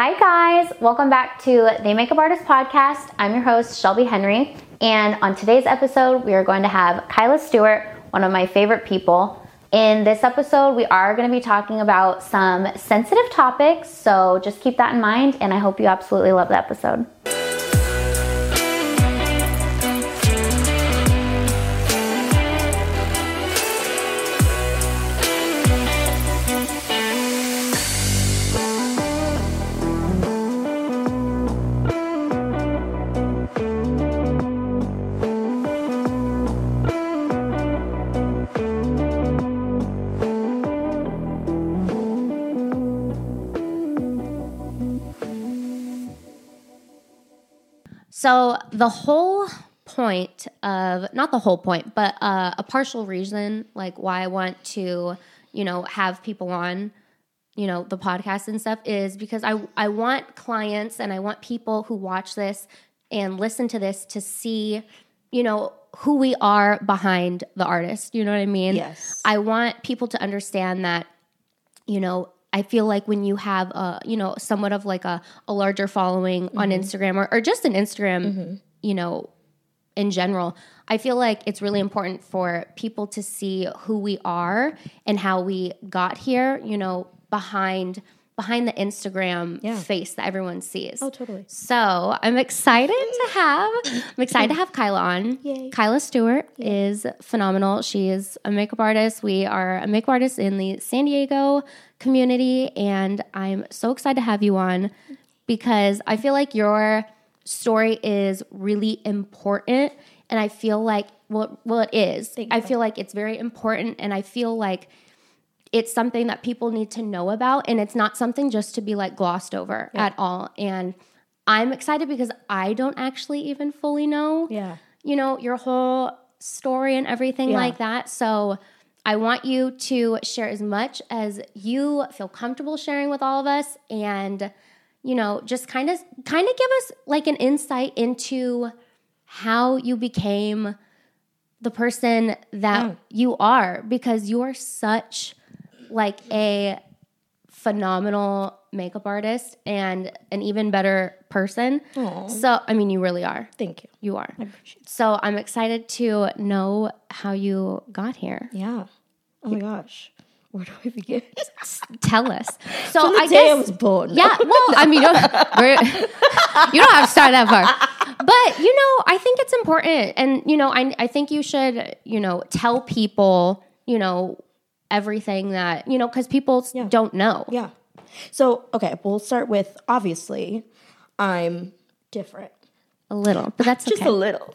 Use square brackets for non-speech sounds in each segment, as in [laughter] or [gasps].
Hi, guys. Welcome back to the Makeup Artist Podcast. I'm your host, Shelby Henry. And on today's episode, we are going to have Kyla Stuart, one of my favorite people. In this episode, we are going to be talking about some sensitive topics. So just keep that in mind. And I hope you absolutely love the episode. So the whole point of not the whole point, but uh, a partial reason, like why I want to, you know, have people on, you know, the podcast and stuff, is because I I want clients and I want people who watch this and listen to this to see, you know, who we are behind the artist. You know what I mean? Yes. I want people to understand that, you know, I feel like when you have a, you know, somewhat of like a, a larger following on mm-hmm. Instagram or, or just an Instagram, mm-hmm. you know, in general, I feel like it's really important for people to see who we are and how we got here, you know, behind behind the Instagram Yeah. face that everyone sees. Oh, totally. So I'm excited to have I'm excited to have Kyla on. Yay. Kyla Stuart is phenomenal. She is a makeup artist. We are a makeup artist in the San Diego community, and I'm so excited to have you on because I feel like your story is really important, and I feel like well, well, it is. I feel like it's very important, and I feel like it's something that people need to know about and it's not something just to be like glossed over at all and i'm excited because i don't actually even fully know Yeah. you know your whole story and everything Yeah. like that so i want you to share as much as you feel comfortable sharing with all of us and you know just kind of kind of give us like an insight into how you became the person that Yeah. you are because you are such like a phenomenal makeup artist and an even better person. Aw. So, I mean, you really are. Thank you. You are. I appreciate it. So, I'm excited to know how you got here. Yeah. Oh my gosh. Where do I begin? [laughs] Tell us. So, From the I day guess I was born. Yeah, well, I mean, you don't, [laughs] you don't have to start that far. But, you know, I think it's important. And, you know, I, I think you should, you know, tell people, you know, everything that, you know, because people Yeah. don't know. Yeah. So, okay, we'll start with obviously, I'm different. A little, but that's Just okay. a little.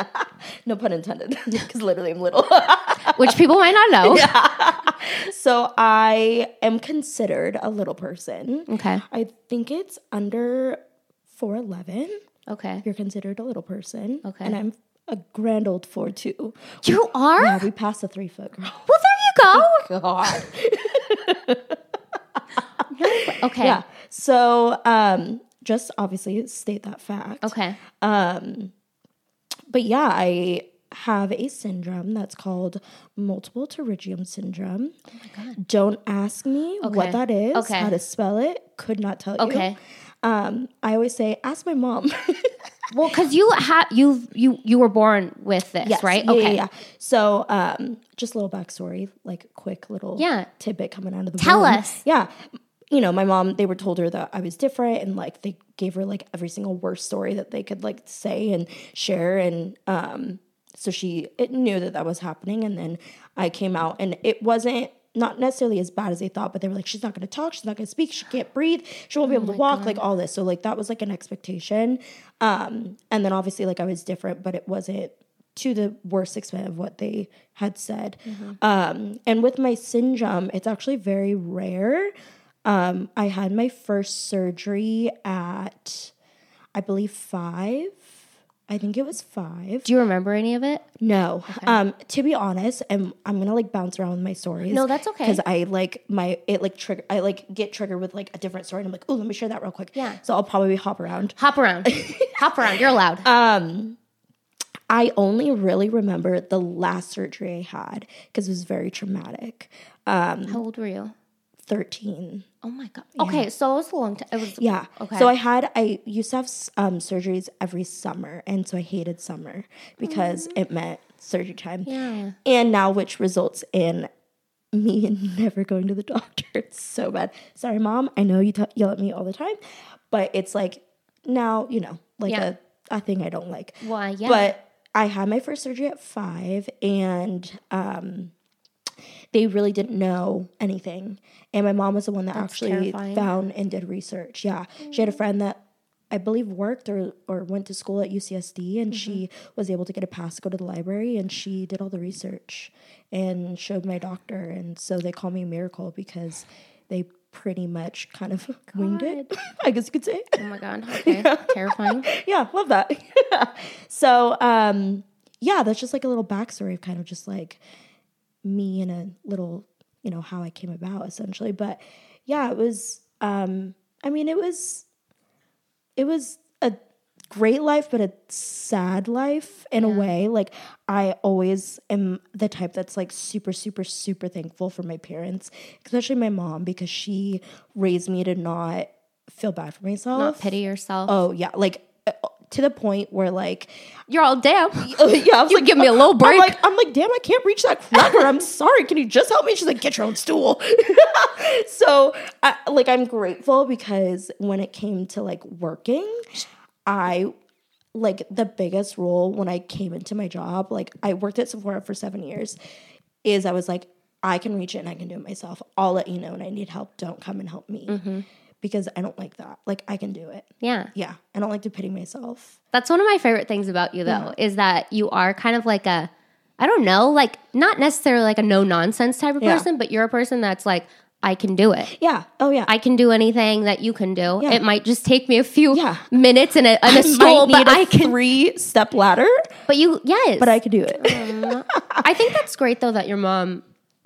[laughs] no pun intended, [laughs] because literally I'm little. [laughs] Which people might not know. so, I am considered a little person. Okay. I think it's under 4'11. Okay. You're considered a little person. Okay. And I'm a grand old 4'2. You are? Yeah, we passed the three foot girl. Well, there you go. Oh God. Okay. Yeah. So, um, just obviously state that fact. Okay. But yeah, I have a syndrome that's called multiple pterygium syndrome. Don't ask me Okay. what that is, Okay. how to spell it. Could not tell you. Okay. Um, I always say, ask my mom. [laughs] Well, because you have you you you were born with this, Yes. right? Yeah, okay. yeah, yeah. So, um, just a little backstory, like quick little Yeah. tidbit coming out of the Tell us. Yeah. You know, my mom, they were told her that I was different and like they gave her like every single worst story that they could like say and share. And um, so she it knew that that was happening. And then I came out and it wasn't not necessarily as bad as they thought, but they were like, she's not going to talk, she's not going to speak, she can't breathe, she won't be able to walk, like all this. So like that was like an expectation. Um, and then obviously like I was different, but it wasn't to the worst extent of what they had said. Um, and with my syndrome, it's actually very rare. Um, I had my first surgery at, I believe, five. I think it was five. Do you remember any of it? No. Um, to be honest, and I'm gonna like bounce around with my stories. No, that's okay. Because I like my it like trigger I like get triggered with like a different story and I'm like, oh, let me share that real quick. Yeah. So I'll probably hop around. Hop around. [laughs] Hop around. You're allowed. Um, I only really remember the last surgery I had because it was very traumatic. How old were you? 13. Oh my god. Okay, so it was a long time. It was Yeah. Okay. So I had I used to have um, surgeries every summer, and so I hated summer because it meant surgery time. Yeah. And now, which results in me [laughs] never going to the doctor. [laughs] It's so bad. Sorry, mom. I know you t- yell at me all the time, but it's like now you know, like Yeah. a a thing I don't like. Why? Yeah. But I had my first surgery at five, and um, they really didn't know anything. And my mom was the one that actually terrifying. found and did research. Yeah, she had a friend that I believe worked or or went to school at UCSD, and she was able to get a pass to go to the library, and she did all the research and showed my doctor, and so they call me a miracle because they pretty much kind of [laughs] winged it. [laughs] I guess you could say. oh my god. Okay. [laughs] Terrifying. yeah, love that. so, um, yeah, that's just like a little backstory of kind of just like me and a little, you know, how I came about essentially. But yeah, it was, um, I mean, it was, it was a great life, but a sad life in a way. Like, I always am the type that's like super, super, super thankful for my parents, especially my mom, because she raised me to not feel bad for myself. Not pity yourself. Oh yeah, like to the point where like You're all damn. [laughs] yeah, I was like, give me a little I'm break. like, I'm like, damn, I can't reach that cracker. I'm [laughs] sorry. Can you just help me? She's like, get your own stool. [laughs] so, I, like, I'm grateful because when it came to like working, I like the biggest role when I came into my job. Like, I worked at Sephora for seven years. Is I was like, I can reach it and I can do it myself. I'll let you know when I need help. Don't come and help me Mm-hmm. Because I don't like that. Like, I can do it. Yeah. Yeah, I don't like to pity myself. That's one of my favorite things about you, though, is that you are kind of like a, I don't know, like not necessarily like a no nonsense type of Yeah. person, but you're a person that's like, I can do it. Yeah. Oh yeah. I can do anything that you can do. Yeah. It might just take me a few Yeah. minutes and a, in a I stool, might but I can. three step ladder, But you, yes. but I could do it. I think that's great though that your mom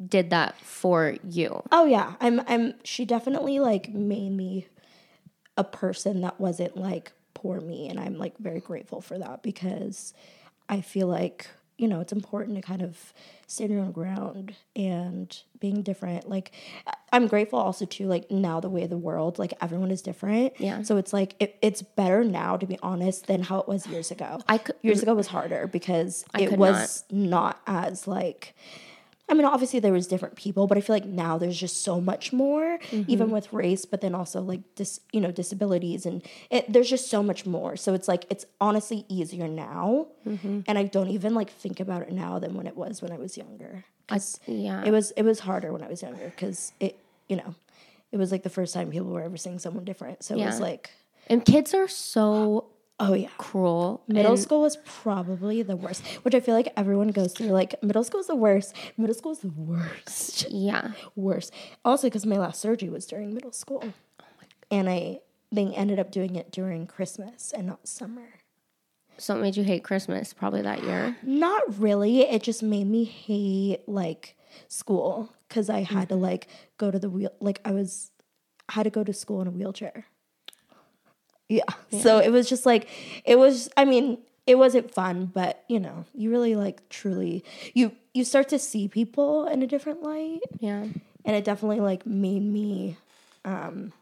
did that for you. oh yeah, I'm. I'm. She definitely like made me a person that wasn't like poor me, and I'm like very grateful for that because I feel like you know it's important to kind of stand your own ground and being different. Like I- I'm grateful also to like now the way of the world, like everyone is different. Yeah. So it's like it, it's better now to be honest than how it was years ago. I could- years ago was harder because it could was not. as like I mean, obviously there was different people, but I feel like now there's just so much more, Mm-hmm. even with race, but then also like dis, you know, disabilities, and it, there's just so much more. So it's like it's honestly easier now, Mm-hmm. and I don't even like think about it now than when it was when I was younger. 'Cause yeah. it was it was harder when I was younger because it you know it was like the first time people were ever seeing someone different. So it was like, And kids are so oh yeah, cruel. Middle and- school was probably the worst, which I feel like everyone goes through. Like middle school is the worst. Middle school is the worst. Yeah. [laughs] worst. Also, because my last surgery was during middle school, oh and I they ended up doing it during Christmas and not summer. So it made you hate Christmas probably that year. [sighs] Not really. It just made me hate like school because I had to mm-hmm. like go to the wheel. Like I was had to go to school in a wheelchair. Yeah. So it was just like it was. I mean, it wasn't fun, but you know, you really like truly you you start to see people in a different light. Yeah. and it definitely like made me um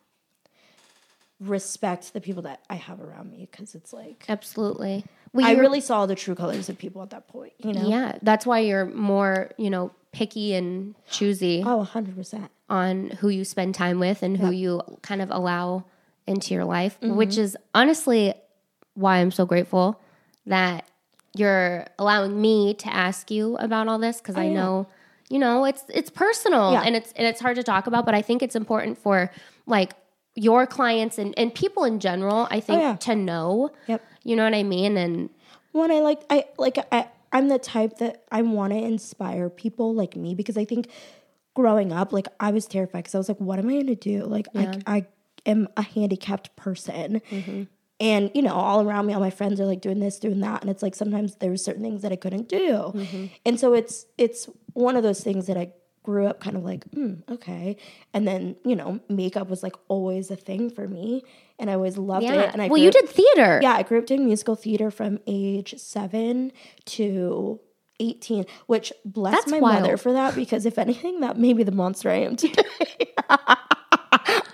respect the people that I have around me because it's like Absolutely. Well, I really saw the true colors of people at that point, you know. Yeah. That's why you're more, you know, picky and choosy Oh, 100%. on who you spend time with and who you kind of allow into your life, Mm-hmm. which is honestly why I'm so grateful that you're allowing me to ask you about all this because I Oh, yeah. know you know it's it's personal Yeah. and it's and it's hard to talk about but I think it's important for like your clients and, and people in general I think Oh, yeah. to know Yep. you know what I mean and When I like I like I I'm the type that I want to inspire people like me because I think growing up like I was terrified because I was like what am I going to do? Like I I am a handicapped person. And you know, all around me, all my friends are like doing this, doing that, and it's like sometimes there were certain things that I couldn't do, and so it's it's one of those things that I grew up kind of like, mm, okay, and then you know, makeup was like always a thing for me, and I always loved yeah it. And I well you up- did theater yeah, I grew up doing musical theater from age seven to 18, which bless That's my wild. mother for that because if anything, that may be the monster I am [laughs] today. [laughs]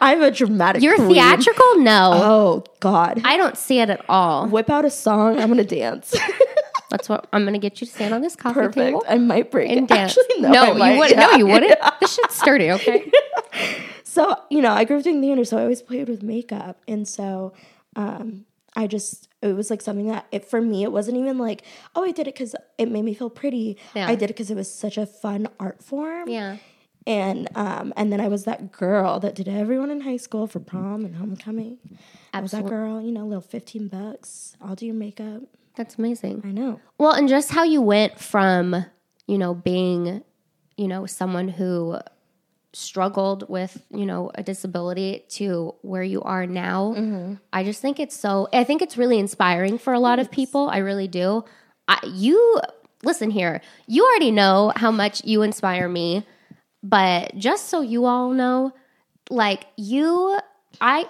I'm a dramatic. You're queen. theatrical? No. Oh God! I don't see it at all. Whip out a song. I'm gonna dance. [laughs] That's what I'm going to get you to stand on this coffee Perfect. table I might break and it. dance. Actually, no, no, you wouldn't. Yeah. No, you wouldn't. This shit's sturdy, okay? [laughs] So, you know, I grew up doing theater, so I always played with makeup. And so um, I just, it was like something that, it, for me, it wasn't even like, oh, I did it because it made me feel pretty. Yeah. I did it because it was such a fun art form. yeah. And um, and then I was that girl that did everyone in high school for prom and homecoming. I was that girl, you know, little 15 bucks. I'll do your makeup. That's amazing. I know. Well, and just how you went from, you know, being, you know, someone who struggled with, you know, a disability to where you are now. I just think it's so I think it's really inspiring for a lot of people. I really do. I, you listen here. You already know how much you inspire me, but just so you all know, like you I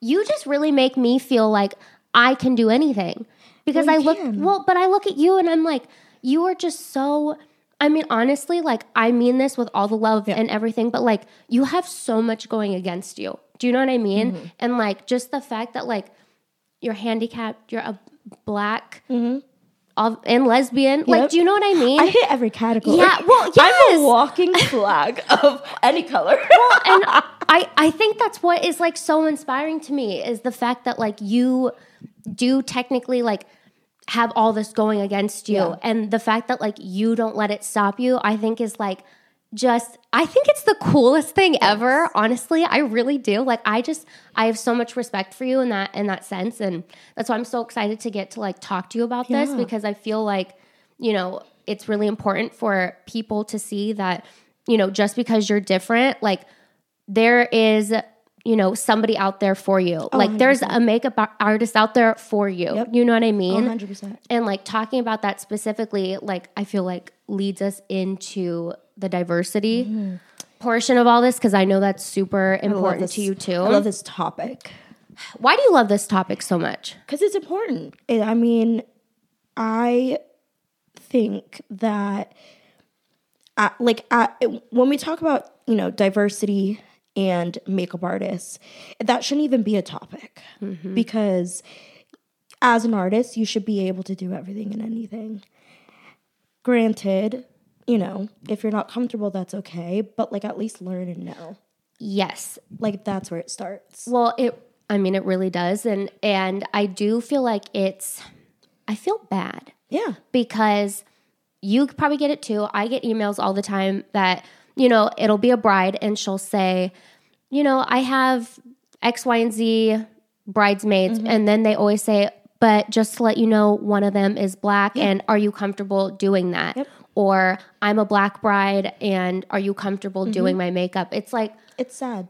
you just really make me feel like I can do anything because Well, I look can. well, but I look at you and I'm like, you are just so. I mean, honestly, like I mean this with all the love and everything, but like you have so much going against you. Do you know what I mean? Mm-hmm. And like just the fact that like you're handicapped, you're a black, all, and lesbian. Like, Mm-hmm. Do you know what I mean? I hit every category. Yeah, well, I'm a walking flag of any color. [laughs] well, and I, I think that's what is like so inspiring to me is the fact that like you do technically like have all this going against you Yeah. and the fact that like you don't let it stop you i think is like just i think it's the coolest thing ever. Honestly i really do. Like i just i have so much respect for you in that in that sense. And that's why i'm so excited to get to like talk to you about this because i feel like you know it's really important for people to see that you know just because you're different like there is you know somebody out there for you. Like there's a makeup artist out there for you. Oh, Yep. you know what i mean? 100%. and like talking about that specifically like i feel like leads us into the diversity portion of all this because i know that's super important this- to you too. I love this topic. Why do you love this topic so much? Because it's important. I mean, I think that, uh, like, uh, when we talk about you know diversity and makeup artists, that shouldn't even be a topic mm-hmm. because as an artist, you should be able to do everything and anything. Granted, you know, if you're not comfortable, that's okay, but like at least learn and know. yes Like that's where it starts. Well, it I mean it really does and and I do feel like it's I feel bad Yeah. because you probably get it too. I get emails all the time that, you know, it'll be a bride and she'll say, you know, I have X, Y, and Z bridesmaids. And then they always say, but just to let you know, one of them is black. And are you comfortable doing that? Yep. Or I'm a black bride and are you comfortable doing my makeup? It's like, It's sad.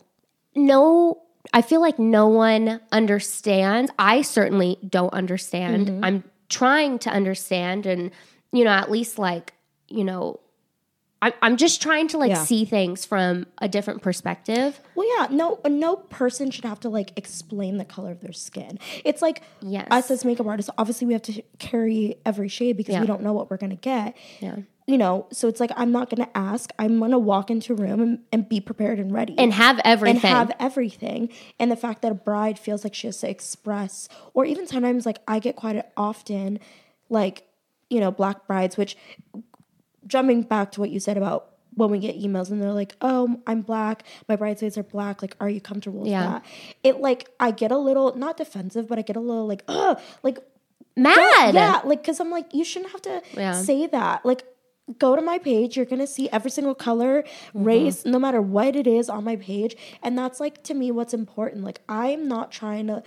no i feel like no one understands i certainly don't understand Mm-hmm. i'm trying to understand and you know at least like you know I'm, I'm just trying to like Yeah. see things from a different perspective Well, yeah, no, no person should have to like explain the color of their skin. It's like Yes. us as makeup artists, obviously we have to carry every shade because Yeah. we don't know what we're gonna get. Yeah. You know, so it's like I'm not gonna ask. I'm gonna walk into a room and, and be prepared and ready. and have everything and have everything. And the fact that a bride feels like she has to express, or even sometimes like I get quite often, like, you know, black brides, which jumping back to what you said about when we get emails and they're like, oh, I'm black, my bridesmaids are black, like, are you comfortable with Yeah. that? It like, I get a little, not defensive, but I get a little like, ugh, like, mad yeah, like, cause I'm like, you shouldn't have to Yeah. say that. Like, go to my page. You're gonna see every single color, Mm-hmm. race, no matter what it is on my page. And that's like to me what's important. Like, I'm not trying to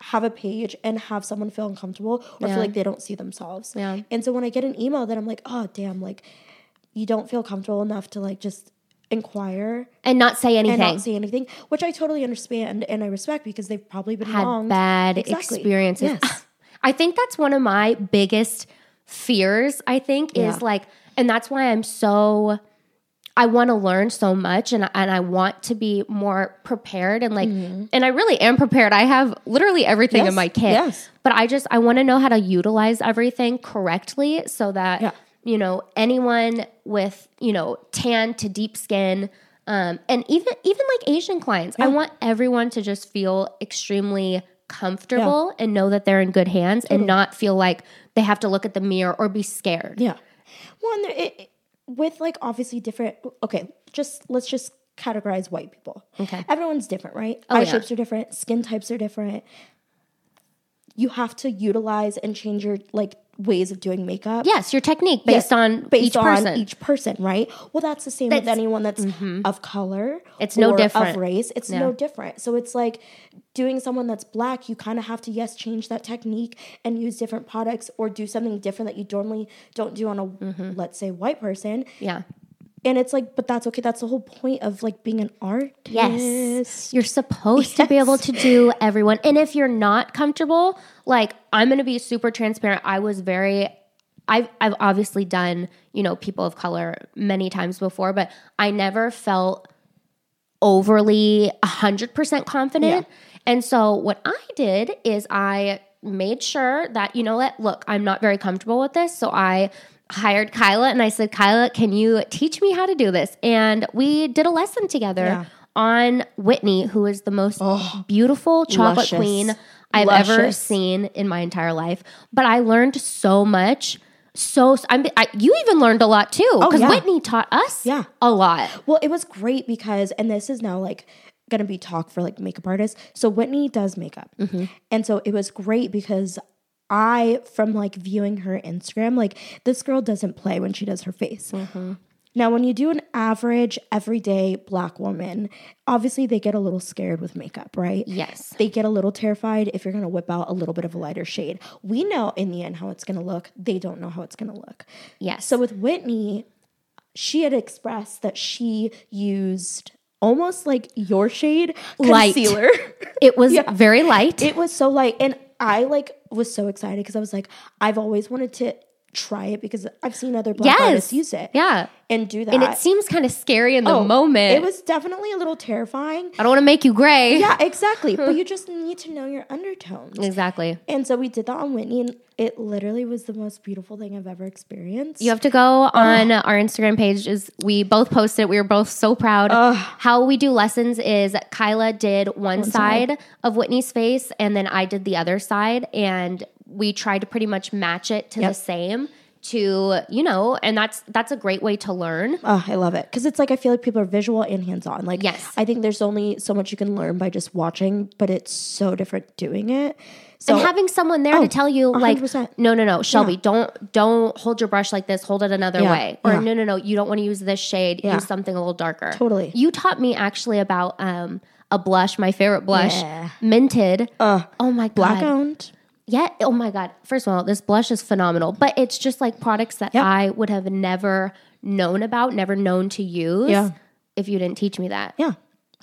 have a page and have someone feel uncomfortable or Yeah. feel like they don't see themselves. Yeah. And so when I get an email that I'm like, oh damn, like you don't feel comfortable enough to like just inquire and not say and anything not say anything, which I totally understand and I respect because they've probably been had wronged. bad Exactly. experiences. Yes. [laughs] I think that's one of my biggest fears, I think, Yeah. is like, and that's why I'm so, I want to learn so much and, and I want to be more prepared and like, and I really am prepared. I have literally everything in Mm-hmm. My kit. Yes. But I just, I want to know how to utilize everything correctly so that, Yeah. you know, anyone with, you know, tan to deep skin. Um, and even even like Asian clients, I want everyone to just feel extremely comfortable and know that they're in good hands and not feel like they have to look at the mirror or be scared. Yeah. Well, it- with like obviously different. Okay, just let's just categorize white people. Okay. Everyone's different, right? Oh, Eye yeah. shapes are different. Skin types are different. You have to utilize and change your like ways of doing makeup. Yes, your technique based Yeah, on based each on person. each person, right? Well, that's the same with That's- mm-hmm. anyone that's of color. It's no different. Of race, it's no different. So it's like doing someone that's black. You kind of have to yes change that technique and use different products or do something different that you normally don't do on a Mm-hmm. let's say white person. yeah. And it's like, but that's okay. That's the whole point of like being an artist. Yes. You're supposed to be able to do [laughs] everyone. And if you're not comfortable, like I'm going to be super transparent. I was very I've I've obviously done, you know, people of color many times before, but I never felt overly 100% confident. And so what I did is I made sure that you know what, look, I'm not very comfortable with this, so I hired Kyla and I said, "Kyla, can you teach me how to do this?" And we did a lesson together Yeah. on Whitney, who is the most oh, beautiful chocolate luscious. queen I've ever seen in my entire life. But I learned so much. So I'm, I, you even learned a lot too oh, because yeah. Whitney taught us Yeah. a lot. Well, it was great because, and this is now like gonna be talk for like makeup artists. So Whitney does makeup, mm-hmm. and so it was great because I, from like viewing her Instagram, like this girl doesn't play when she does her face. Mm-hmm. Now, when you do an average, everyday black woman, obviously they get a little scared with makeup, right? Yes. They get a little terrified if you're gonna whip out a little bit of a lighter shade. We know in the end how it's gonna look. They don't know how it's gonna look. Yes. So with Whitney, she had expressed that she used almost like your shade Light. concealer. it was [laughs] very light. it was so light, and I like was so excited because I was like, I've always wanted to try it because I've seen other black Yes. artists use it. yeah. and do that. And it seems kind of scary in the Oh, moment. It was definitely a little terrifying. I don't want to make you gray. Yeah, exactly. but you [laughs] just need to know your undertones. Exactly. And so we did that on Whitney, and it literally was the most beautiful thing I've ever experienced. You have to go on our Instagram page. Is we both posted. We were both so proud. How we do lessons is Kyla did one, side, of Whitney's face, and then I did the other side, and we try to pretty much match it to the same. To you know, and that's that's a great way to learn. Oh, I love it because it's like I feel like people are visual and hands on. Like, Yes. I think there's only so much you can learn by just watching, but it's so different doing it. So and having someone there to tell you like 100%. no no no shelby don't don't hold your brush like this hold it another Yeah, way or yeah. no no no you don't want to use this shade Yeah. use something a little darker Totally. you taught me actually about um a blush my favorite blush Yeah. Mented oh my god black owned. Yeah oh my god first of all this blush is phenomenal but it's just like products that Yeah. i would have never known about never known to use Yeah. if you didn't teach me that Yeah.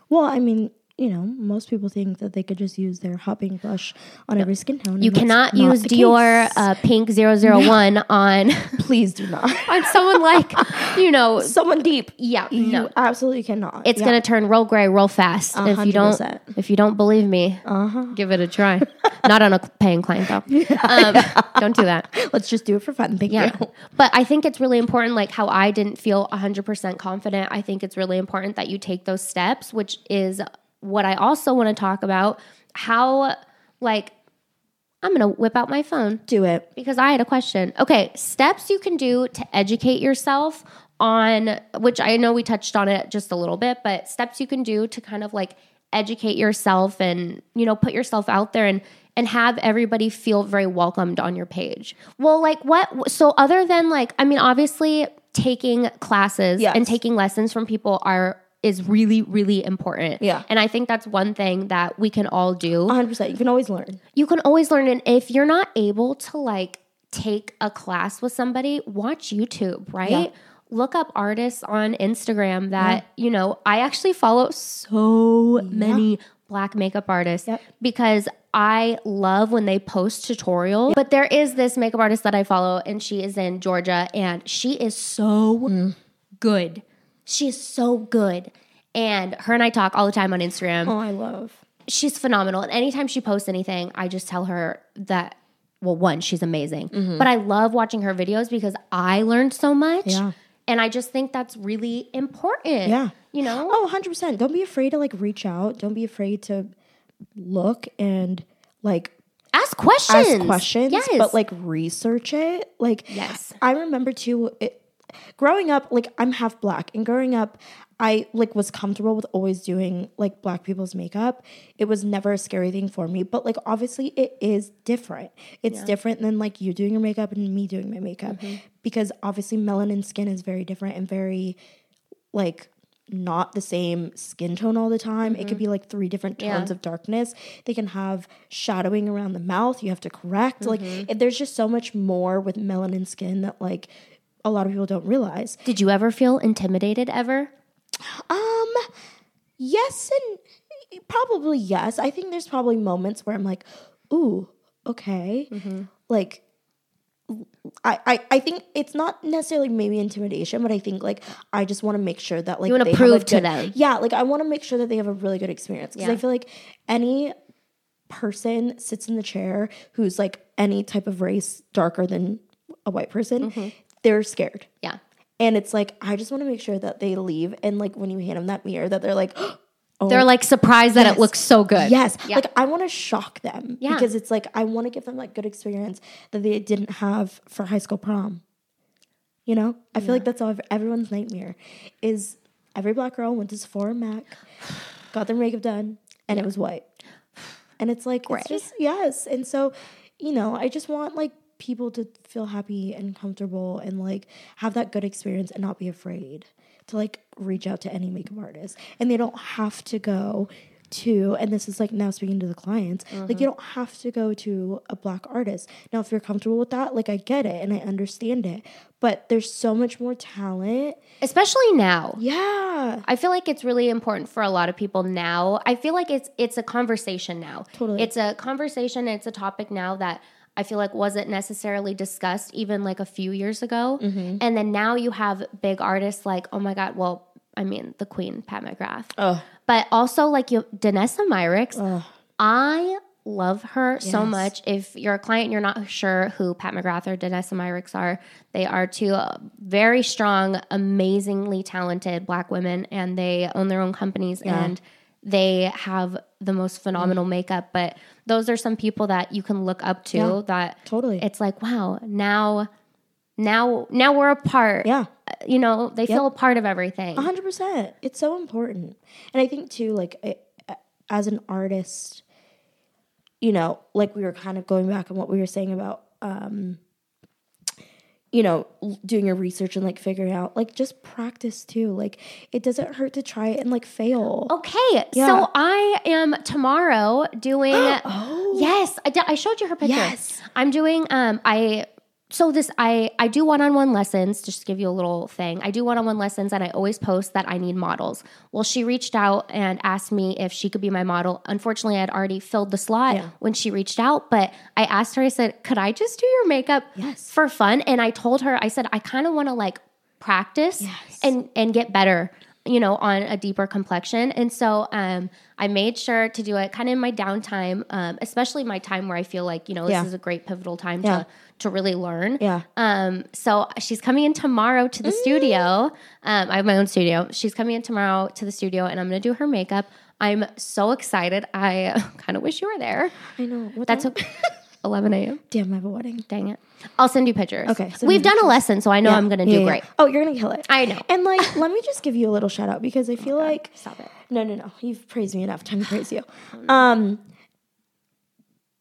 Well, I mean, you know, most people think that they could just use their hot pink blush on every skin tone. you cannot use Dior uh, Pink 001 on [laughs] [laughs] Please do not. on someone like you know Someone deep. yeah You no absolutely cannot. it's Yeah. gonna turn real gray real fast if you don't if you don't believe me Uh-huh. give it a try [laughs] not on a paying client though um, don't do that Let's just do it for fun. Thank yeah you. but i think it's really important like how i didn't feel 100% confident i think it's really important that you take those steps which is what i also want to talk about how like i'm gonna whip out my phone Do it. because I had a question. Okay, steps you can do to educate yourself on which I know we touched on it just a little bit, but steps you can do to kind of like educate yourself and you know put yourself out there and and have everybody feel very welcomed on your page. Well, like what so other than like I mean obviously taking classes Yes. and taking lessons from people are is really really important. Yeah. And I think that's one thing that we can all do Uh, 100%. You can always learn. you can always learn and if you're not able to like take a class with somebody watch youtube right Yeah. look up artists on instagram that you know i actually follow so many black makeup artists Yep. because i love when they post tutorials but there is this makeup artist that i follow and she is in georgia and she is so Mm. good she is so good and her and i talk all the time on instagram Oh, I love. she's phenomenal. And anytime she posts anything, I just tell her that well, one, she's amazing, mm-hmm. but I love watching her videos because I learned so much. Yeah. And I just think that's really important. Yeah. You know? Oh, 100%. Don't be afraid to like reach out. Don't be afraid to look and like Ask questions. ask questions, Yes. but like research it. Like, Yes. I remember too, it, growing up, like I'm half black, and growing up, I like was comfortable with always doing like black people's makeup. It was never a scary thing for me, but like obviously it is different. It's different than like you doing your makeup and me doing my makeup Mm-hmm. because obviously melanin skin is very different and very like not the same skin tone all the time. It could be like three different tones Mm-hmm. Yeah. of darkness. They can have shadowing around the mouth. You have to correct. Like Mm-hmm. it, there's just so much more with melanin skin that like a lot of people don't realize. Did you ever feel intimidated ever? Um yes and probably yes. I think there's probably moments where I'm like, "Ooh, okay." Mm-hmm. Like I, I, I think it's not necessarily maybe intimidation, but I think like I just want to make sure that like wanna they have prove to good- them. Yeah, like I want to make sure that they have a really good experience because I feel like any person sits in the chair who's like any type of race darker than a white person, Mm-hmm. They're scared. Yeah. And it's like I just want to make sure that they leave and like when you hand them that mirror that they're like, [gasps] oh They're like surprised that Yes. it looks so good. Yes. Yeah. Like I want to shock them Yeah. because it's like I want to give them like good experience that they didn't have for high school prom. You know? I feel like that's all everyone's nightmare is every black girl went to Sephora Mac, [sighs] got their makeup done, and it was white. And it's like Gray. it's just yes. And so, you know, I just want like people to feel happy and comfortable and like have that good experience and not be afraid to like reach out to any makeup artist. And they don't have to go to and this is like now speaking to the clients, like uh-huh. you don't have to go to a black artist. Now if you're comfortable with that, like I get it and I understand it. But there's so much more talent. Especially now. Yeah. I feel like it's really important for a lot of people now. I feel like it's it's a conversation now. Totally. It's a conversation, it's a topic now that I feel like wasn't necessarily discussed even like a few years ago. Mm-hmm. And then now you have big artists like, oh my God, well, I mean, the Queen, Pat McGrath. Oh. But also like you Danessa Myricks. I love her so much. If you're a client and you're not sure who Pat McGrath or Danessa Myricks are, they are two uh, very strong, amazingly talented black women, and they own their own companies and they have the most phenomenal Mm. makeup. But those are some people that you can look up to Yeah, that totally. it's like, wow, now now now we're a part. Yeah. Uh, You know, they feel a part of everything. A hundred percent. It's so important, and I think too, like I, as an artist, you know, like we were kind of going back on what we were saying about, um, you know, doing your research and like figuring out, like just practice too. Like it doesn't hurt to try it and like fail. Okay, Yeah. so I am tomorrow doing. [gasps] Oh. Yes, I, did, I showed you her picture. Yes. I'm doing. Um, I so this I I do one on one lessons. Just to give you a little thing, I do one on one lessons, and I always post that I need models. Well, she reached out and asked me if she could be my model. Unfortunately, I had already filled the slot Yeah. when she reached out, but I asked her. I said, "Could I just do your makeup Yes. for fun?" And I told her, I said, "I kind of want to like practice Yes. and and get better." You know, on a deeper complexion. And so um, I made sure to do it kind of in my downtime, um, especially my time where I feel like, you know, this Yeah. is a great pivotal time Yeah. to to really learn. Yeah. Um, so she's coming in tomorrow to the studio. Um, I have my own studio. She's coming in tomorrow to the studio and I'm gonna do her makeup. I'm so excited. I [laughs] kind of wish you were there. I know. What That's okay. [laughs] 11 a.m. damn. I have a wedding. Dang it. I'll send you pictures. Okay, me We've done a lesson, so I know I'm going to do Yeah, yeah. great. Oh, you're gonna kill it. I know. And like, [laughs] let me just give you a little shout out because I feel like Stop it. No, no, no. You've praised me enough. Time to praise you. [sighs] Um,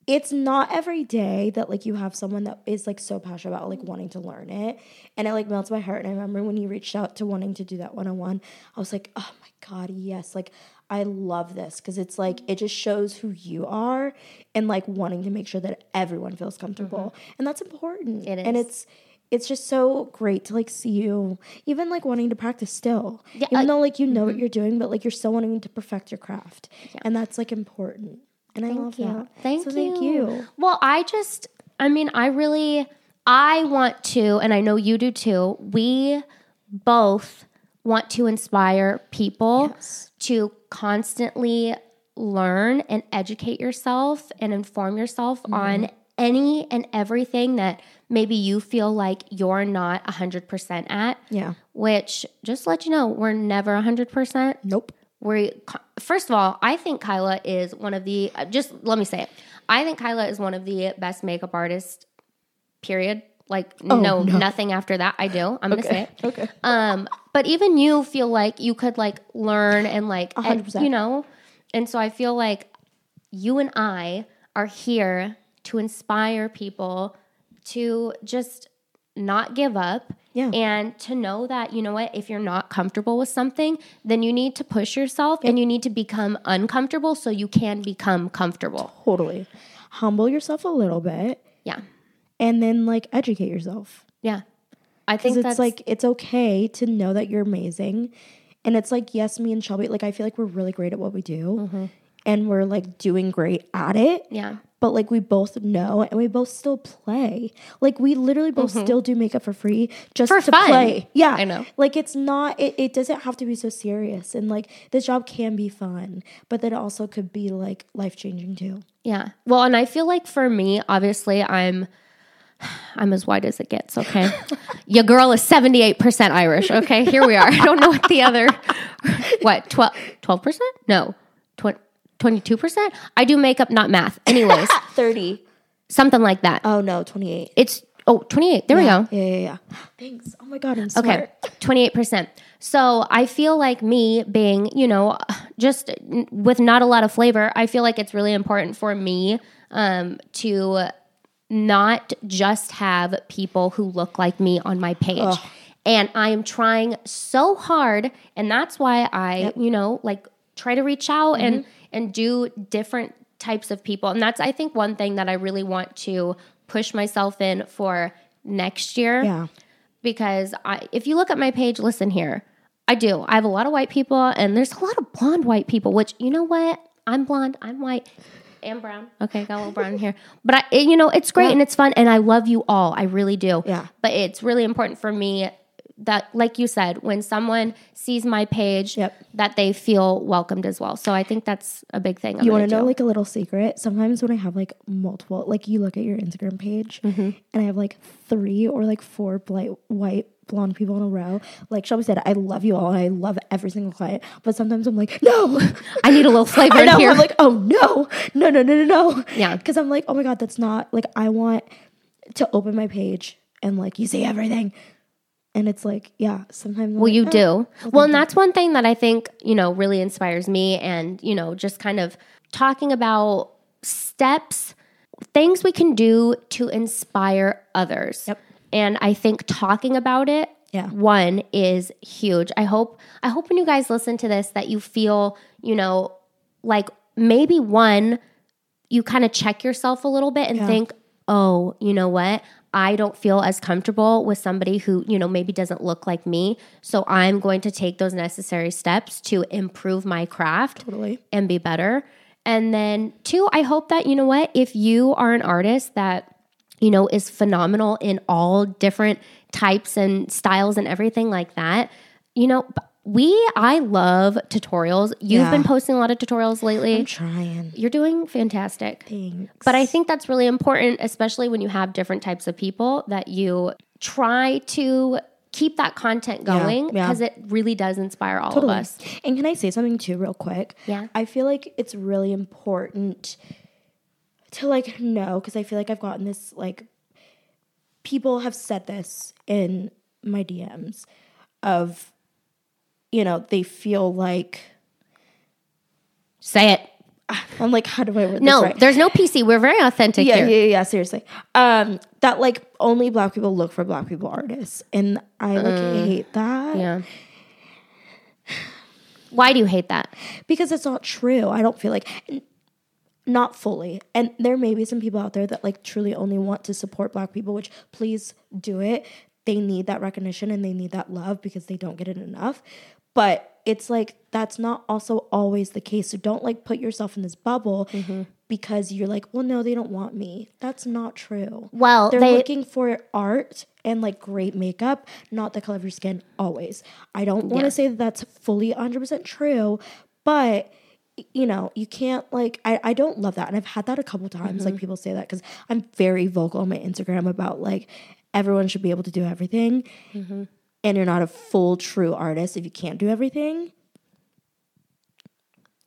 it's not every day that like you have someone that is like so passionate about like wanting to learn it, and it like melts my heart. And I remember when you reached out to wanting to do that one on one, I was like, oh my god, yes! Like I love this because it's like it just shows who you are and like wanting to make sure that everyone feels comfortable, and that's important. Mm-hmm. And it's it's just so great to like see you even like wanting to practice still Yeah, even I- though like you know what you're doing but like you're still wanting to perfect your craft and that's like important and i love you. that Thank so you. thank you Well, I just, I mean, I really, I want to, and I know you do too. We both want to inspire people Yes. to constantly learn and educate yourself and inform yourself Mm-hmm. on any and everything that maybe you feel like you're not 100% at. Yeah. Which, just to let you know, we're never 100%. Nope. We first of all, I think Kyla is one of the uh, just let me say it. I think Kyla is one of the best makeup artists. Period. Like no, no. nothing after that. I do. I'm gonna say it. [laughs] Okay. Um, but even you feel like you could like learn and like and, 100%. you know, and so I feel like you and I are here to inspire people to just not give up. Yeah. And to know that, you know what, if you're not comfortable with something, then you need to push yourself and you need to become uncomfortable so you can become comfortable. Totally. Humble yourself a little bit Yeah. And then like educate yourself. Yeah. I think it's like it's okay to know that you're amazing. And it's like, yes, me and Shelby, like I feel like we're really great at what we do. Mm-hmm. And we're like doing great at it. yeah. But like we both know and we both still play. Like we literally both mm-hmm. still do makeup for free just For to fun. play. Yeah. I know. Like it's not it, it doesn't have to be so serious. And like this job can be fun, but then it also could be like life changing too. Yeah. Well, and I feel like for me, obviously, I'm I'm as white as it gets, okay? [laughs] Your girl is 78% Irish, okay? Here we are. I don't know what the other [laughs] what, 12 12%? No. 20 22%? I do makeup, not math. Anyways, [laughs] 30. something like that. Oh no, 28. It's oh, 28. There yeah, we go. Yeah, yeah, yeah. [gasps] Thanks. Oh my god, I'm Okay, 28%. So I feel like me being, you know, just with not a lot of flavor, I feel like it's really important for me um, to not just have people who look like me on my page. And I am trying so hard. And that's why I, you know, like try to reach out and, mm-hmm. and do different types of people. And that's, I think, one thing that I really want to push myself in for next year Yeah. because I, if you look at my page, listen here, I do. I have a lot of white people, and there's a lot of blonde white people. Which you know what? I'm blonde. I'm white. And brown. Okay, got a little brown here, [laughs] but I, you know, it's great and it's fun, and I love you all. I really do. Yeah. But it's really important for me that, like you said, when someone sees my page, Yep. that they feel welcomed as well. So I think that's a big thing. I'm You want to know do. like a little secret? Sometimes when I have like multiple, like you look at your Instagram page Mm-hmm. and I have like three or like four blight, white blonde people in a row. Like Shelby said, I love you all and I love every single client. But sometimes I'm like, no, [laughs] I need a little flavor [laughs] in here. I'm like, oh no, no, no, no, no, no. Yeah. Because I'm like, oh my God, that's not like, I want to open my page and like you say everything. And it's like, yeah, sometimes. I'm Well, like, you oh, do. Well, and that's one thing that I think, you know, really inspires me and, you know, just kind of talking about steps, things we can do to inspire others. Yep. And I think talking about it, Yeah. one is huge. I hope I hope when you guys listen to this that you feel, you know, like maybe one you kind of check yourself a little bit and think, oh, you know what? I don't feel as comfortable with somebody who, you know, maybe doesn't look like me. So I'm going to take those necessary steps to improve my craft Totally. and be better. And then, two, I hope that, you know what, if you are an artist that, you know, is phenomenal in all different types and styles and everything like that, you know, we, I love tutorials. You've Yeah. been posting a lot of tutorials lately. I'm trying. You're doing fantastic. Thanks. But I think that's really important, especially when you have different types of people, that you try to keep that content Yeah, going yeah. because it really does inspire all Totally. of us. And can I say something too, real quick? Yeah. I feel like it's really important to like know because I feel like I've gotten this like people have said this in my DMs of you know they feel like Say it. [sighs] I'm like how do I word No, right? there's no PC. We're very authentic yeah, here. yeah, yeah, seriously. Um, that like only black people look for black people artists, and I like hate that. Yeah. Why do you hate that? because it's not true. I don't feel like not fully. And there may be some people out there that like truly only want to support black people, which please do it. They need that recognition and they need that love because they don't get it enough. But it's like that's not also always the case. So don't like put yourself in this bubble Mm-hmm. because you're like, well, no, they don't want me. That's not true. Well, they're they- looking for art and like great makeup, not the color of your skin always. I don't want to Yeah. say that that's fully 100% true, but you know, you can't like I, I don't love that. And I've had that a couple times. Like people say that because I'm very vocal on my Instagram about like everyone should be able to do everything. And you're not a full true artist if you can't do everything.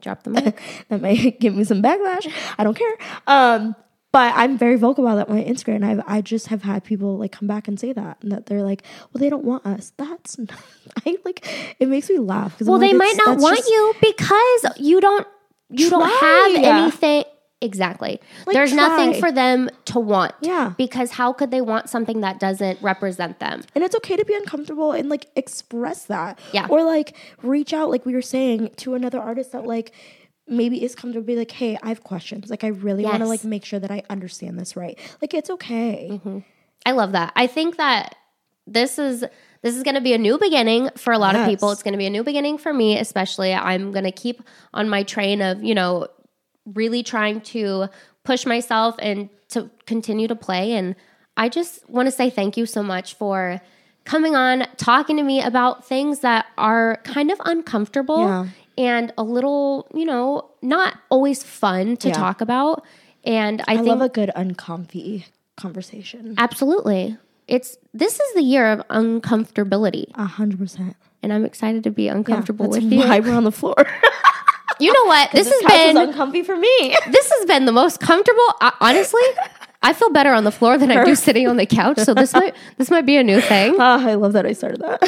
Drop the mic. [laughs] That may [laughs] give me some backlash. I don't care. Um, but I'm very vocal about that on my Instagram. And I I just have had people like come back and say that and that they're like, well, they don't want us. That's not, [laughs] I like it makes me laugh because well, they might not want you because you don't you don't have anything exactly. Like, There's nothing for them to want. Yeah. Because how could they want something that doesn't represent them? And it's okay to be uncomfortable and like express that. Yeah. Or like reach out, like we were saying, to another artist that like maybe is comfortable be like, hey, I have questions. Like I really want to like make sure that I understand this right. Like it's okay. Mm-hmm. I love that. I think that this is this is going to be a new beginning for a lot of people. It's going to be a new beginning for me, especially. I'm going to keep on my train of, you know, really trying to push myself and to continue to play and I just want to say thank you so much for coming on talking to me about things that are kind of uncomfortable Yeah. And a little, you know, not always fun to Yeah. talk about. And I, I, love a good uncomfy conversation. Absolutely. It's this is the year of uncomfortability, A hundred percent. and I'm excited to be uncomfortable That's with you. why we're on the floor. [laughs] You know what? [laughs] This has couch is been uncomfy for me. [laughs] this has been the most comfortable. Honestly, I feel better on the floor than I do sitting on the couch. So this might [laughs] this might be a new thing. Ah, I love that I started that.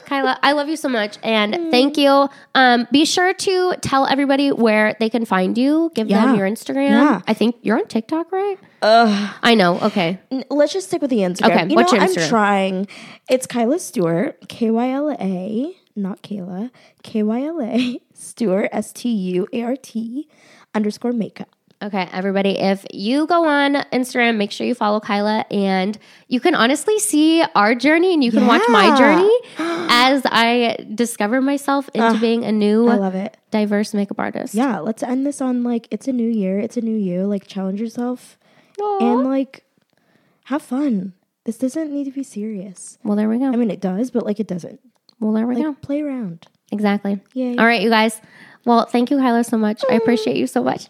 [laughs] Kyla, I love you so much, and thank you. Um, be sure to tell everybody where they can find you. Give Yeah. them your Instagram. Yeah. I think you're on TikTok, right? I know. Okay. Let's just stick with the Instagram. Okay, You what's know, your I'm trying. It's Kyla Stuart, K Y L A, not Kayla, K Y L A [laughs] Stuart, S T U A R T underscore makeup. Okay, everybody, if you go on Instagram, make sure you follow Kyla and you can honestly see our journey and you can watch my journey [gasps] as I discover myself into being a new I love it. diverse makeup artist. Yeah, let's end this on like it's a new year, it's a new you. Like challenge yourself Aw. and like have fun. This doesn't need to be serious. well, there we go. I mean, it does, but like it doesn't. well, there we Like go. play around. Exactly. Yay. All right, you guys. Well, thank you, Kyla, so much. I appreciate you so much.